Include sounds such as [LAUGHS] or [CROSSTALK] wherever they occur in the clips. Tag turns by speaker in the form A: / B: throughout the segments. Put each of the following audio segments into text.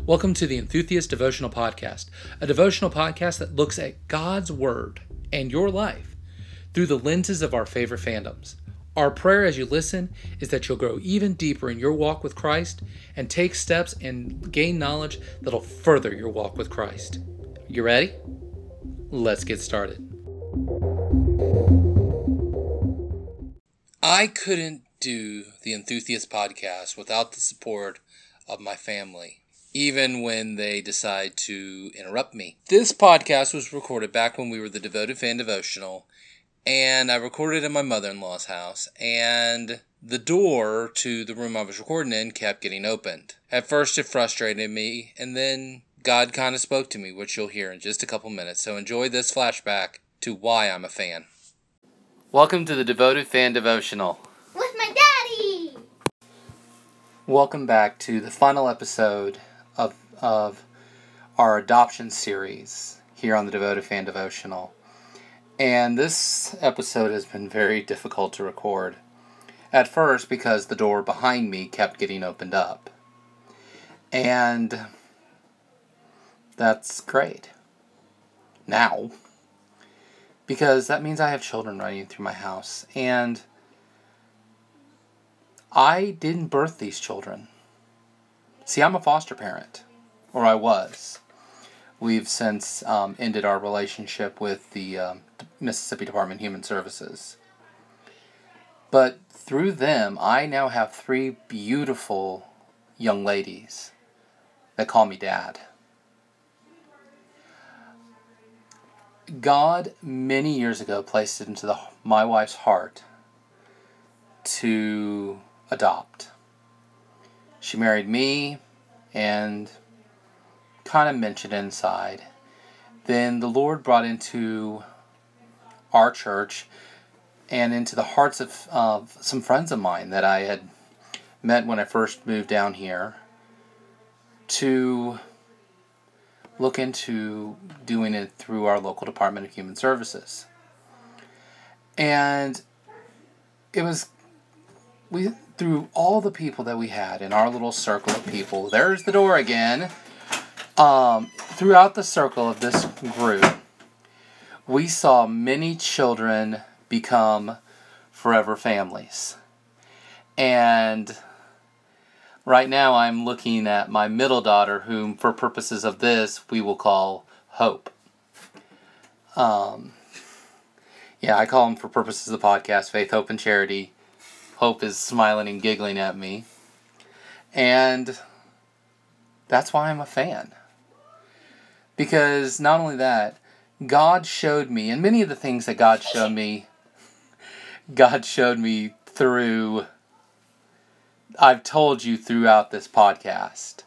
A: Welcome to the Enthusiast Devotional Podcast, a devotional podcast that looks at God's Word and your life through the lenses of our favorite fandoms. Our prayer as you listen is that you'll grow even deeper in your walk with Christ and take steps and gain knowledge that'll further your walk with Christ. You ready? Let's get started. I couldn't do the Enthusiast podcast without the support of my family, even when they decide to interrupt me. This podcast was recorded back when we were the Devoted Fan Devotional, and I recorded in my mother in law's house, and the door to the room I was recording in kept getting opened. At first, it frustrated me, and then God kind of spoke to me, which you'll hear in just a couple minutes. So enjoy this flashback to why I'm a fan. Welcome to the Devoted Fan Devotional.
B: With my daddy!
A: Welcome back to the final episode of, of our adoption series here on the Devoted Fan Devotional. And this episode has been very difficult to record. At first, because the door behind me kept getting opened up. And that's great. Now. Because that means I have children running through my house. And I didn't birth these children. See, I'm a foster parent, or I was. We've since um, ended our relationship with the um, Mississippi Department of Human Services. But through them, I now have three beautiful young ladies that call me dad. God, many years ago, placed it into the, my wife's heart to adopt. She married me and kind of mentioned inside. Then the Lord brought into our church and into the hearts of uh, some friends of mine that I had met when I first moved down here to look into doing it through our local Department of Human Services. And it was we through all the people that we had in our little circle of people. There's the door again. Um, throughout the circle of this group, we saw many children become forever families. And right now I'm looking at my middle daughter, whom, for purposes of this, we will call Hope. Um, yeah, I call them for purposes of the podcast Faith, Hope, and Charity. Hope is smiling and giggling at me. And that's why I'm a fan. Because not only that, God showed me, and many of the things that God showed me, [LAUGHS] God showed me through, I've told you throughout this podcast.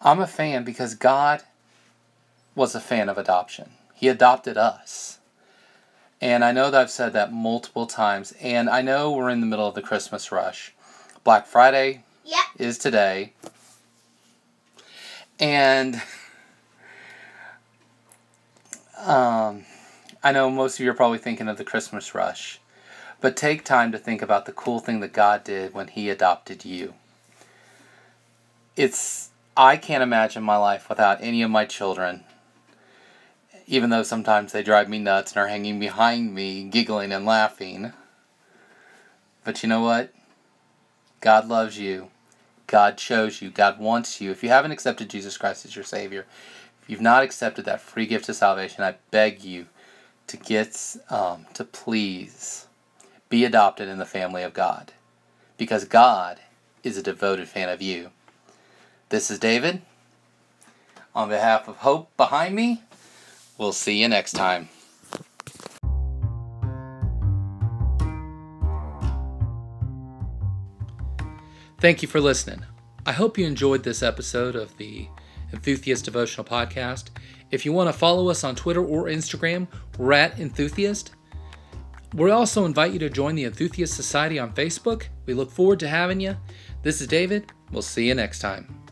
A: I'm a fan because God was a fan of adoption. He adopted us. And I know that I've said that multiple times. And I know we're in the middle of the Christmas rush. Black Friday
B: Yep.
A: is today. And um, I know most of you are probably thinking of the Christmas rush. But take time to think about the cool thing that God did when He adopted you. It's, I can't imagine my life without any of my children even though sometimes they drive me nuts and are hanging behind me, giggling and laughing. But you know what? God loves you. God chose you. God wants you. If you haven't accepted Jesus Christ as your Savior, if you've not accepted that free gift of salvation, I beg you to get, um, to please be adopted in the family of God. Because God is a devoted fan of you. This is David. On behalf of Hope behind me, We'll see you next time. Thank you for listening. I hope you enjoyed this episode of the Enthusiast Devotional Podcast. If you want to follow us on Twitter or Instagram, we're at Enthusiast. We also invite you to join the Enthusiast Society on Facebook. We look forward to having you. This is David. We'll see you next time.